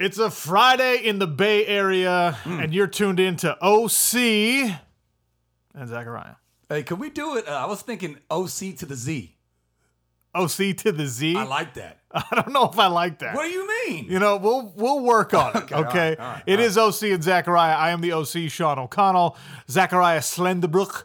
It's a Friday in the Bay Area, and you're tuned in to OC and Zachariah. Hey, can we do it? Uh, I was thinking OC to the Z. OC to the Z. I like that. I don't know if I like that. What do you mean? You know, we'll we'll work on it. Okay, all right, okay? all right, It is OC and Zachariah. I am the OC, Sean O'Connell. Zachariah Slenderbrook.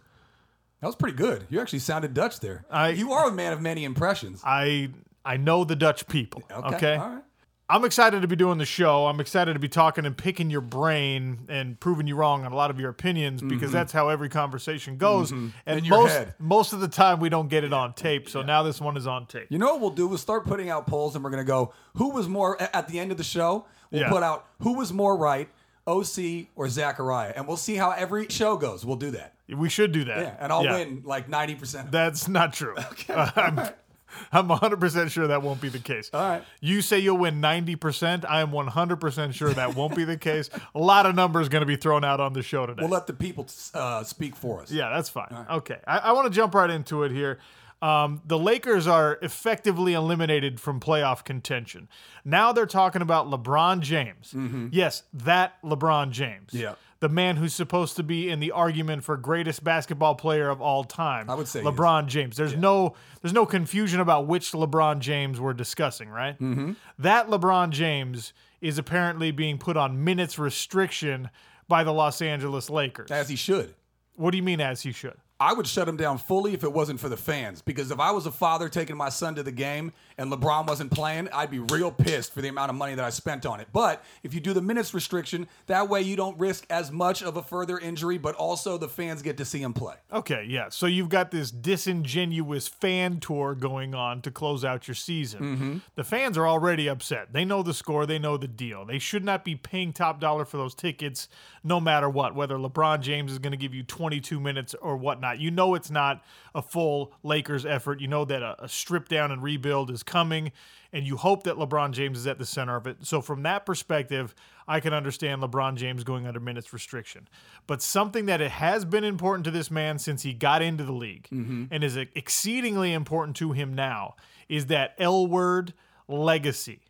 That was pretty good. You actually sounded Dutch there. I- you are a man of many impressions. I I know the Dutch people. Okay. Okay. All right. I'm excited to be doing the show. I'm excited to be talking and picking your brain and proving you wrong on a lot of your opinions because that's how every conversation goes. And Mm-hmm. In your most most of the time we don't get it on tape. So now this one is on tape. You know what we'll do? We'll start putting out polls, and we're gonna go who was more at the end of the show. We'll Yeah. put out who was more right, OC or Zachariah, and we'll see how every show goes. We'll do that. We should do that. Yeah, and I'll win like ninety percent. That's not true. I'm, I'm 100% sure that won't be the case. All right. You say you'll win 90%. I am 100% sure that won't be the case. A lot of numbers going to be thrown out on the show today. We'll let the people uh, speak for us. Yeah, that's fine. Okay. I, I want to jump right into it here. Um, the Lakers are effectively eliminated from playoff contention. Now they're talking about LeBron James. Yes, that LeBron James. Mm-hmm. Yeah. The man who's supposed to be in the argument for greatest basketball player of all time. I would say. LeBron James. There's no there's no confusion about which LeBron James we're discussing, right? Mm-hmm. That LeBron James is apparently being put on minutes restriction by the Los Angeles Lakers. As he should. What do you mean as he should? I would shut him down fully if it wasn't for the fans. Because if I was a father taking my son to the game and LeBron wasn't playing, I'd be real pissed for the amount of money that I spent on it. But if you do the minutes restriction, that way you don't risk as much of a further injury, but also the fans get to see him play. Okay, yeah. So you've got this disingenuous fan tour going on to close out your season. Mm-hmm. The fans are already upset. They know the score, they know the deal. They should not be paying top dollar for those tickets no matter what, whether LeBron James is going to give you 22 minutes or whatnot. You know it's not a full Lakers effort. You know that a, a strip down and rebuild is coming, and you hope that LeBron James is at the center of it. So, from that perspective, I can understand LeBron James going under minutes restriction. But something that it has been important to this man since he got into the league mm-hmm. and is exceedingly important to him now is that L word legacy.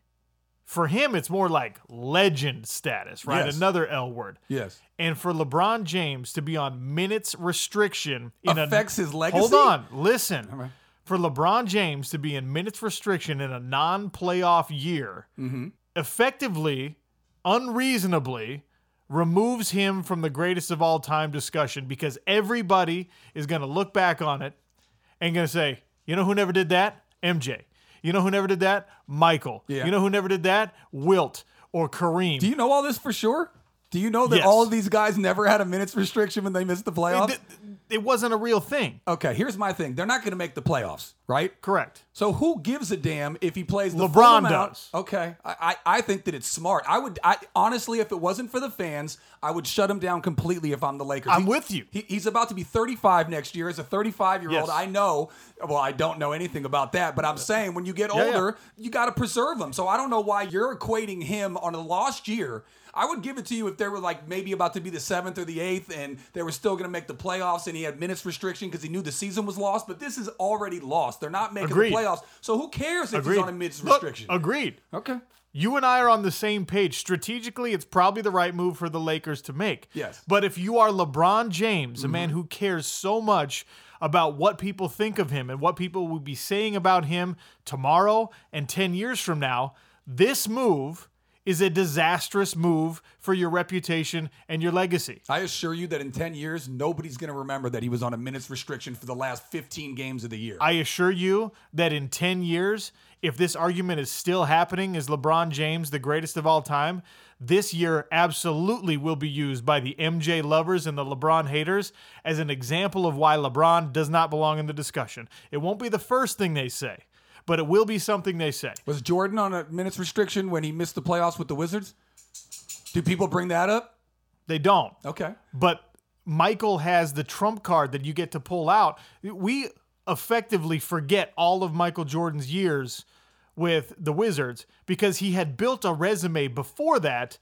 For him, it's more like legend status, right? Yes. Another L word. Yes. And for LeBron James to be on minutes restriction in Affects a, his legacy? Hold on, listen. right. For LeBron James to be in minutes restriction in a non-playoff year, Mm-hmm. effectively, unreasonably removes him from the greatest of all time discussion because everybody is going to look back on it and going to say, you know who never did that? MJ. You know who never did that? Michael. Yeah. You know who never did that? Wilt or Kareem. Do you know all this for sure? Do you know that Yes. all of these guys never had a minutes restriction when they missed the playoffs? it, it wasn't a real thing. okay, here's my thing. They're not going to make the playoffs, right? Correct. So who gives a damn if he plays the LeBron full amount? does. Okay, I, I I think that it's smart. I would I honestly, if it wasn't for the fans, I would shut him down completely. If I'm the Lakers, I'm He- with you. He, he's about to be 35 next year. As a 35 year old, Yes. I know. Well, I don't know anything about that, but I'm saying when you get Yeah, yeah. older, you got to preserve him. So I don't know why you're equating him on a lost year. I would give it to you if they were like maybe about to be the seventh or the eighth, and they were still going to make the playoffs, and he had minutes restriction because he knew the season was lost. But this is already lost. They're not making Agreed. the playoffs. So who cares if Agreed. he's on a minutes Look, restriction? agreed. okay. You and I are on the same page. Strategically, it's probably the right move for the Lakers to make. Yes. But if you are LeBron James, a man mm-hmm. who cares so much about what people think of him and what people will be saying about him tomorrow and 10 years from now, this move is a disastrous move for your reputation and your legacy. I assure you that in 10 years, nobody's going to remember that he was on a minutes restriction for the last 15 games of the year. I assure you that in 10 years, if this argument is still happening, is LeBron James the greatest of all time? This year absolutely will be used by the MJ lovers and the LeBron haters as an example of why LeBron does not belong in the discussion. It won't be the first thing they say, but it will be something they say. was Jordan on a minutes restriction when he missed the playoffs with the Wizards? Do people bring that up? They don't. Okay. but Michael has the trump card that you get to pull out. We effectively forget all of Michael Jordan's years with the Wizards because he had built a resume before that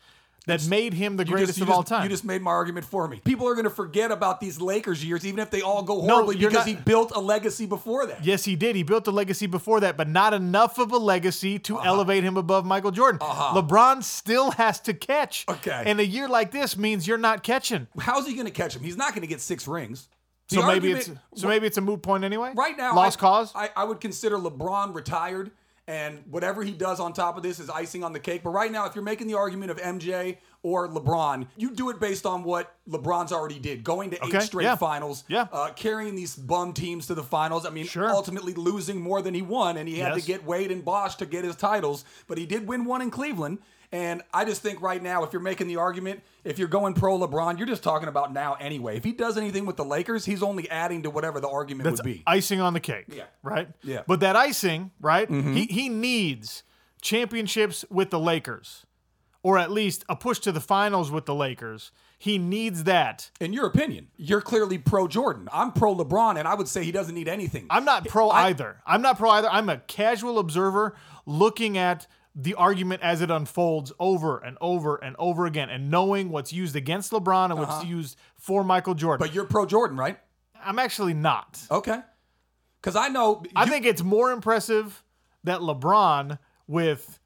that made him the greatest just- of all time. You just made my argument for me. People are going to forget about these Lakers years, even if they all go horribly, you're because not- he built a legacy before that. Yes, he did. He built a legacy before that, but not enough of a legacy to uh-huh. elevate him above Michael Jordan. Uh-huh. LeBron still has to catch. Okay. And a year like this means you're not catching. How's he going to catch him? He's not going to get six rings. The So maybe argument- it's so maybe it's a moot point anyway. right now lost I, cause. I, I would consider LeBron retired, and whatever he does on top of this is icing on the cake. But right now, if you're making the argument of MJ or LeBron, you do it based on what LeBron's already did, going to Okay, eight straight yeah. finals, Yeah. uh, carrying these bum teams to the finals. I mean, Sure. ultimately losing more than he won, and he had Yes. to get Wade and Bosh to get his titles. But he did win one in Cleveland. And I just think right now, if you're making the argument, if you're going pro LeBron, you're just talking about now anyway. If he does anything with the Lakers, he's only adding to whatever the argument That's would be. icing on the cake. Yeah. Right? Yeah. But that icing, right? He mm-hmm. he needs championships with the Lakers. Or at least a push to the finals with the Lakers. He needs that. In your opinion, you're clearly pro Jordan. I'm pro LeBron, and I would say he doesn't need anything. I'm not pro I- either. I'm not pro either. I'm a casual observer looking at the argument as it unfolds over and over and over again and knowing what's used against LeBron and what's used for Michael Jordan. Uh-huh. but you're pro Jordan, right? I'm actually not. Okay. Because I know. I think it's more impressive that LeBron with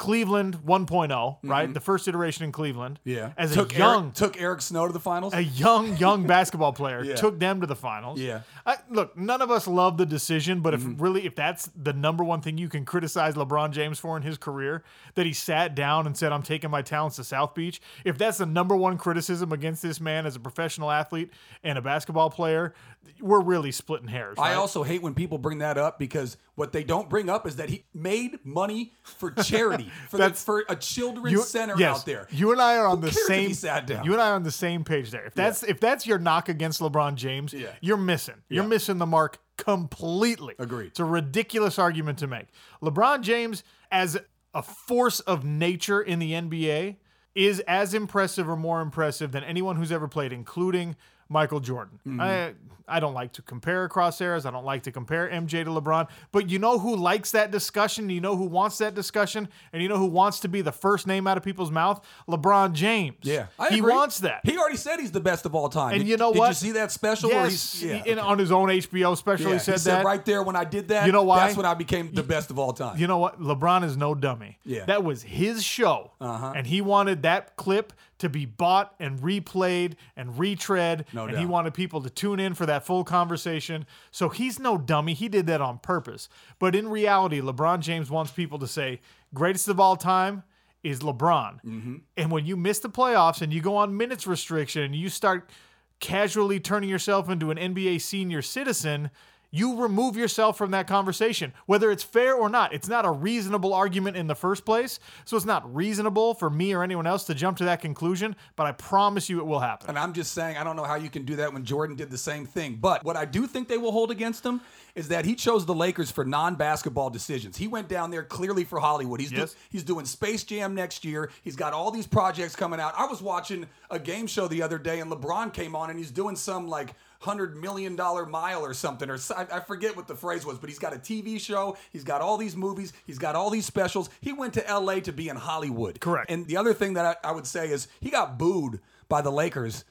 Cleveland 1.0, right? The first iteration in Cleveland. Mm-hmm. Yeah. As took a young Eric, took Eric Snow to the finals. a young, young basketball player Yeah. took them to the finals. Yeah. Mm-hmm. I, look, none of us love the decision, but if really, if that's the number one thing you can criticize LeBron James for in his career, that he sat down and said, I'm taking my talents to South Beach, if that's the number one criticism against this man as a professional athlete and a basketball player, we're really splitting hairs. I also hate when people bring that up because what they don't bring up is that he made money for charity for the, for a children's center yes, out there. You and I are on Who the same. sat down? You and I are on the same page there. If that's if that's your knock against LeBron James, Yeah. you're missing. You're Yeah. missing the mark completely. Agreed. It's a ridiculous argument to make. LeBron James, as a force of nature in the NBA, is as impressive or more impressive than anyone who's ever played, including Michael Jordan. Mm-hmm. I I don't like to compare across eras. I don't like to compare MJ to LeBron. But you know who likes that discussion? You know who wants that discussion? And you know who wants to be the first name out of people's mouth? LeBron James. Yeah, I he agree. wants that. He already said he's the best of all time. And Did- you know what? did you see that special? where yes, yeah, he- in- on his own HBO special, yeah, he said he said that. right there when I did that. You know why? That's when I became the best of all time. You know what? LeBron is no dummy. Yeah. That was his show. Uh-huh. And he wanted that clip to be bought and replayed and retread. No and he wanted people to tune in for that full conversation. So he's no dummy. He did that on purpose. But in reality, LeBron James wants people to say, greatest of all time is LeBron. Mm-hmm. And when you miss the playoffs and you go on minutes restriction and you start casually turning yourself into an NBA senior citizen, you remove yourself from that conversation, whether it's fair or not. It's not a reasonable argument in the first place. So it's not reasonable for me or anyone else to jump to that conclusion, but I promise you it will happen. And I'm just saying, I don't know how you can do that when Jordan did the same thing. But what I do think they will hold against him is that he chose the Lakers for non-basketball decisions. He went down there clearly for Hollywood. He's do- he's doing Space Jam next year. He's got all these projects coming out. I was watching a game show the other day, and LeBron came on, and he's doing some like hundred million dollar mile or something, or I forget what the phrase was, but he's got a TV show. He's got all these movies. He's got all these specials. He went to L.A. to be in Hollywood. Correct. And the other thing that I, I would say is he got booed by the Lakers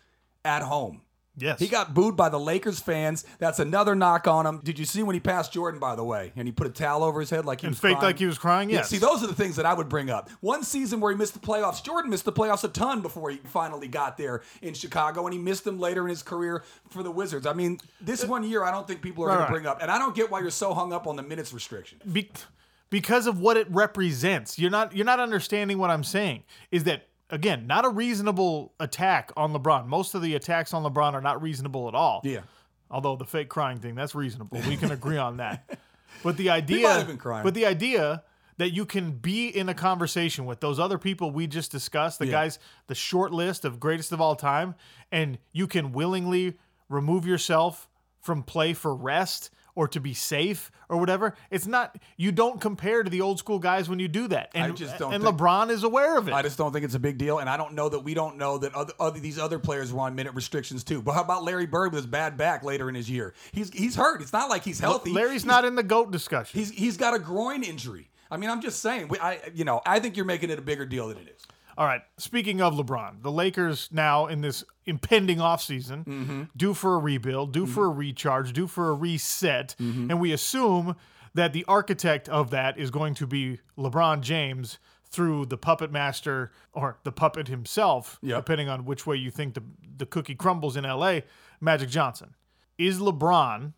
at home. Yes. He got booed by the Lakers fans. That's another knock on him. Did you see when he passed Jordan, by the way, and he put a towel over his head like he and was faked crying? like he was crying? Yeah, Yes. see, those are the things that I would bring up. One season where he missed the playoffs. Jordan missed the playoffs a ton before he finally got there in Chicago, and he missed them later in his career for the Wizards. I mean, this one year, I don't think people are Right, going right. to bring up, and I don't get why you're so hung up on the minutes restriction. Be- because of what it represents. You're not you're not understanding what I'm saying. Is that again not a reasonable attack on LeBron? Most of the attacks on LeBron are not reasonable at all. Yeah. Although the fake crying thing, that's reasonable. We can agree on that. But the idea, might have been crying. but the idea that you can be in a conversation with those other people we just discussed, the Yeah. guys, the short list of greatest of all time, and you can willingly remove yourself from play for rest or to be safe or whatever. It's not you don't compare to the old school guys when you do that. And, just don't and think- LeBron is aware of it. I just don't think it's a big deal, and I don't know that we don't know that other, other these other players were on minute restrictions too. But how about Larry Bird with his bad back later in his year? He's he's hurt. It's not like he's healthy. Larry's He's- not in the GOAT discussion. He's he's got a groin injury. I mean, I'm just saying. We, I you know I think you're making it a bigger deal than it is. All right. Speaking of LeBron, the Lakers now in this impending offseason, Mm-hmm. due for a rebuild, due for a recharge, due for a reset. Mm-hmm. And we assume that the architect of that is going to be LeBron James through the puppet master or the puppet himself, Yep. depending on which way you think the, the cookie crumbles in LA, Magic Johnson. Is LeBron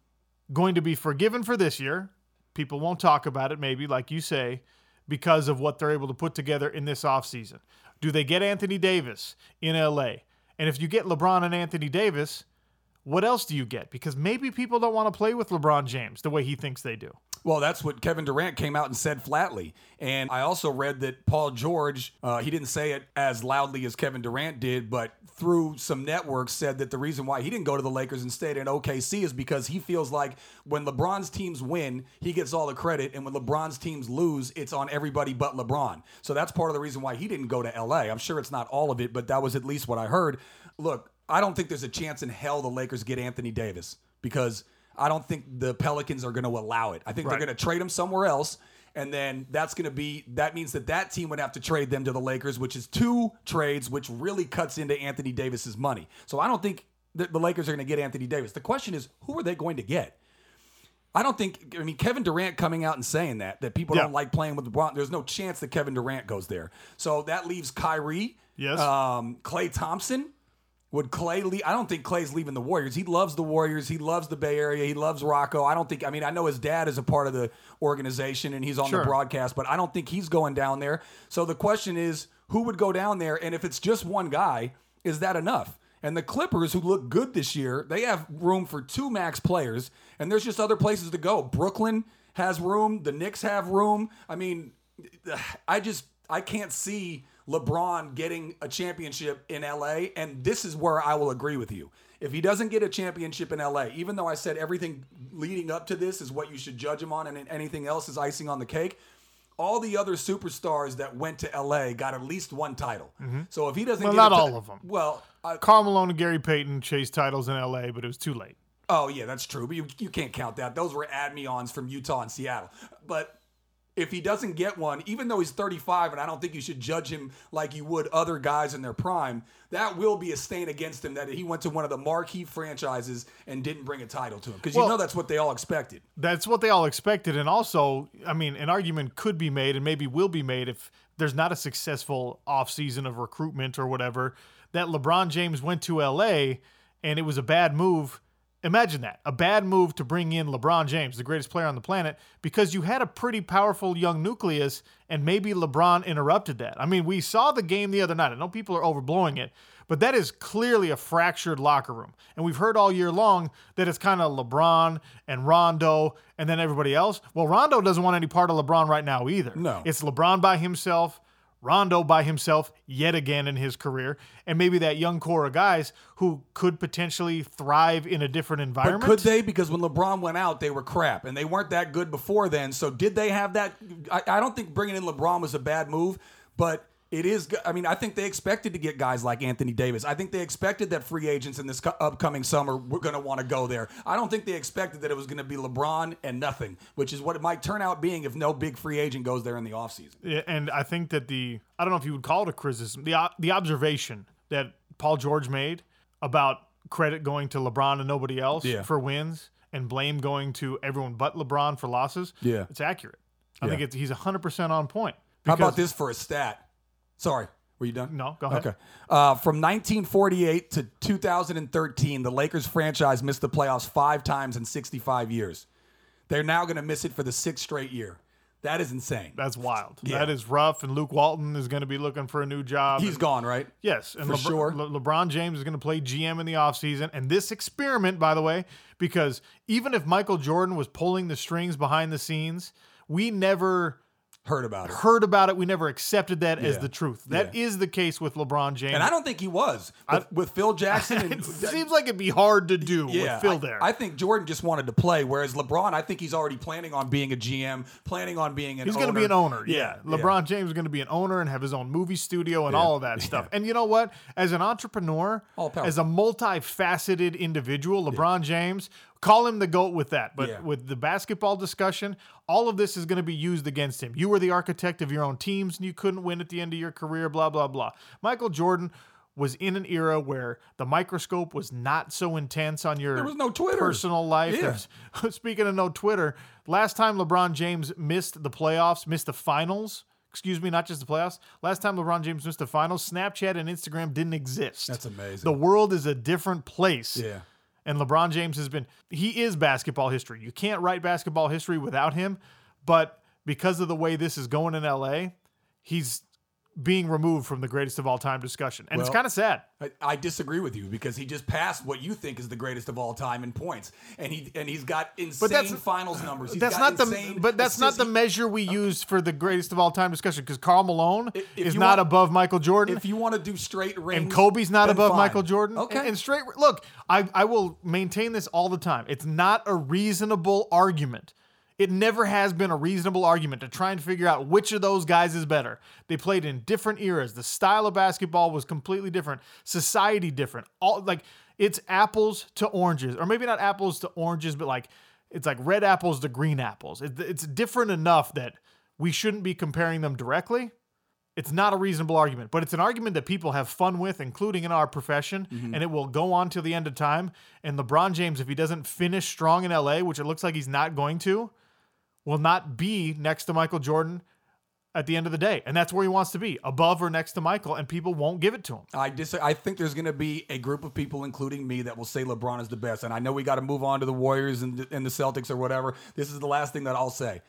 going to be forgiven for this year? People won't talk about it, maybe, like you say, because of what they're able to put together in this offseason. Do they get Anthony Davis in LA? And if you get LeBron and Anthony Davis, what else do you get? Because maybe people don't want to play with LeBron James the way he thinks they do. Well, that's what Kevin Durant came out and said flatly. And I also read that Paul George, uh, he didn't say it as loudly as Kevin Durant did, but through some networks said that the reason why he didn't go to the Lakers and stayed in OKC is because he feels like when LeBron's teams win, he gets all the credit. And when LeBron's teams lose, it's on everybody but LeBron. So that's part of the reason why he didn't go to LA. I'm sure it's not all of it, but that was at least what I heard. Look, I don't think there's a chance in hell the Lakers get Anthony Davis because I don't think the Pelicans are going to allow it. I think Right. they're going to trade him somewhere else. And then that's going to be, that means that that team would have to trade them to the Lakers, which is two trades, which really cuts into Anthony Davis's money. So I don't think that the Lakers are going to get Anthony Davis. The question is, who are they going to get? I don't think, I mean, Kevin Durant coming out and saying that, that people Yeah. don't like playing with LeBron, there's no chance that Kevin Durant goes there. So that leaves Kyrie, Yes. um, Klay Thompson. Would Klay leave? I don't think Klay's leaving the Warriors. He loves the Warriors. He loves the Bay Area. He loves Rocco. I don't think, I mean, I know his dad is a part of the organization and he's on Sure. the broadcast, but I don't think he's going down there. So the question is, who would go down there? And if it's just one guy, is that enough? And the Clippers, who look good this year, they have room for two max players, and there's just other places to go. Brooklyn has room. The Knicks have room. I mean, I just I can't see LeBron getting a championship in LA, and this is where I will agree with you. If he doesn't get a championship in LA, even though I said everything leading up to this is what you should judge him on, and anything else is icing on the cake. All the other superstars that went to LA got at least one title. So if he doesn't, Mm-hmm. Well, get not a all of them. Well, I, Karl Malone and Gary Payton chased titles in LA, but it was too late. Oh yeah, that's true. But you, you can't count that. Those were admions from Utah and Seattle. But if he doesn't get one, even though he's 35, and I don't think you should judge him like you would other guys in their prime, that will be a stain against him that he went to one of the marquee franchises and didn't bring a title to him. Because you Well- know that's what they all expected. That's what they all expected. And also, I mean, an argument could be made and maybe will be made if there's not a successful offseason of recruitment or whatever, that LeBron James went to LA and it was a bad move. Imagine that a bad move to bring in LeBron James, the greatest player on the planet, because you had a pretty powerful young nucleus, and maybe LeBron interrupted that. I mean, we saw the game the other night. I know people are overblowing it, but that is clearly a fractured locker room. And we've heard all year long that it's kind of LeBron and Rondo and then everybody else. Well, Rondo doesn't want any part of LeBron right now either. No. It's LeBron by himself, Rondo by himself yet again in his career, and maybe that young core of guys who could potentially thrive in a different But environment. could they? Because when LeBron went out, they were crap, and they weren't that good before then. So did they have that? I, I don't think bringing in LeBron was a bad move, but it is. I mean, I think they expected to get guys like Anthony Davis. I think they expected that free agents in this co- upcoming summer were going to want to go there. I don't think they expected that it was going to be LeBron and nothing, which is what it might turn out being if no big free agent goes there in the offseason. Yeah, and I think that the I don't know if you would call it a criticism. The the observation that Paul George made about credit going to LeBron and nobody else Yeah. for wins and blame going to everyone but LeBron for losses. Yeah. it's accurate. I Yeah. think it's, he's 100% on point. How about this for a stat? Sorry, were you done? No, go ahead. Okay. Uh, from 1948 to 2013, the Lakers franchise missed the playoffs five times in 65 years. They're now going to miss it for the sixth straight year. That is insane. That's wild. Yeah. That is rough. And Luke Walton is going to be looking for a new job. He's And- gone, right? Yes, and For LeBron, sure. Le- LeBron James is going to play GM in the offseason. And this experiment, by the way, because even if Michael Jordan was pulling the strings behind the scenes, we never Heard about it. heard about it. We never accepted that as the truth. That is Yeah. the case with LeBron James. And I don't think he was with, with Phil Jackson. And, it seems like it'd be hard to do yeah, with Phil I, there. I think Jordan just wanted to play, whereas LeBron, I think he's already planning on being a GM, planning on being an. He's going to be an owner. Yeah. yeah. LeBron James is going to be an owner and have his own movie studio and all of that stuff. And you know what? As an entrepreneur, as a multifaceted individual, LeBron James call him the goat with that. But Yeah. with the basketball discussion, all of this is going to be used against him. You were the architect of your own teams and you couldn't win at the end of your career, blah, blah, blah. Michael Jordan was in an era where the microscope was not so intense on your There was no Twitter. personal life. Yeah. Speaking of no Twitter, last time LeBron James missed the playoffs, missed the finals, excuse me, not just the playoffs. Last time LeBron James missed the finals, Snapchat and Instagram didn't exist. That's amazing. The world is a different place. Yeah. And LeBron James has been, he is basketball history. You can't write basketball history without him. But because of the way this is going in LA, he's being removed from the greatest of all time discussion. And it's kind of sad. I, I disagree with you because he just passed what you think is the greatest of all time in points, and he and he's got insane that's- finals numbers. He's that's not the but that's not the measure we use for the greatest of all time discussion because Karl Malone if is not want- above Michael Jordan. If you want to do straight rings, and Kobe's not above fine. Michael Jordan. Okay. And, and straight look, I, I will maintain this all the time. It's not a reasonable argument. It never has been a reasonable argument to try and figure out which of those guys is better. They played in different eras. The style of basketball was completely different. Society different. All like it's apples to oranges, or maybe not apples to oranges, but like it's like red apples to green apples. It, it's different enough that we shouldn't be comparing them directly. It's not a reasonable argument, but it's an argument that people have fun with, including in our profession, Mm-hmm. and it will go on till the end of time. And LeBron James, if he doesn't finish strong in LA, which it looks like he's not going to, will not be next to Michael Jordan at the end of the day. And that's where he wants to be, above or next to Michael, and people won't give it to him. I dis- I think there's going to be a group of people, including me, that will say LeBron is the best. And I know we got to move on to the Warriors and and the Celtics or whatever. This is the last thing that I'll say.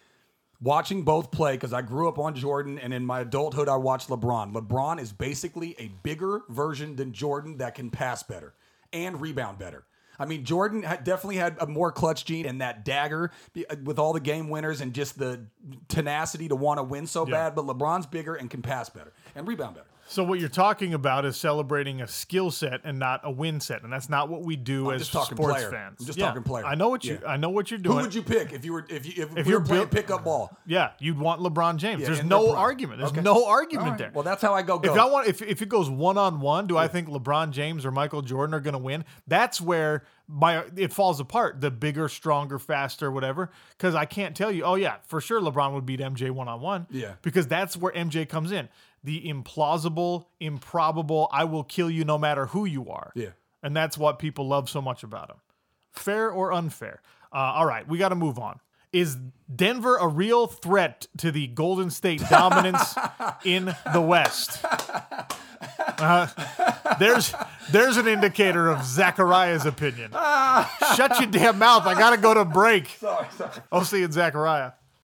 Watching both play, because I grew up on Jordan, and in my adulthood, I watched LeBron. LeBron is basically a bigger version than Jordan that can pass better and rebound better. I mean, Jordan had definitely had a more clutch gene and that dagger uh, with all the game winners and just the tenacity to want to win so bad. But LeBron's bigger and can pass better and rebound better. So what you're talking about is celebrating a skill set and not a win set, and that's not what we do I'm as just talking sports player. fans. I'm just Yeah, talking player. I know what you. Yeah. I know what you're doing. Who would you pick if you were if you if, If we you're were playing built- pickup ball? yeah, you'd want LeBron James. Yeah, There's no prime. argument. There's Okay. no argument right. there. Well, that's how I go. go. If I want, if, if it goes one on one, do I think LeBron James or Michael Jordan are going to win? That's where my it falls apart. The bigger, stronger, faster, whatever. Because I can't tell you. Oh yeah, for sure LeBron would beat MJ one on one. Yeah. Because that's where MJ comes in. The implausible, improbable. I will kill you no matter who you are. Yeah. And that's what people love so much about him. Fair or unfair? Uh, all right, we got to move on. Is Denver a real threat to the Golden State dominance in the West? Uh, there's there's an indicator of Zachariah's opinion. Shut your damn mouth. I got to go to break. sorry, sorry. OC and Zachariah.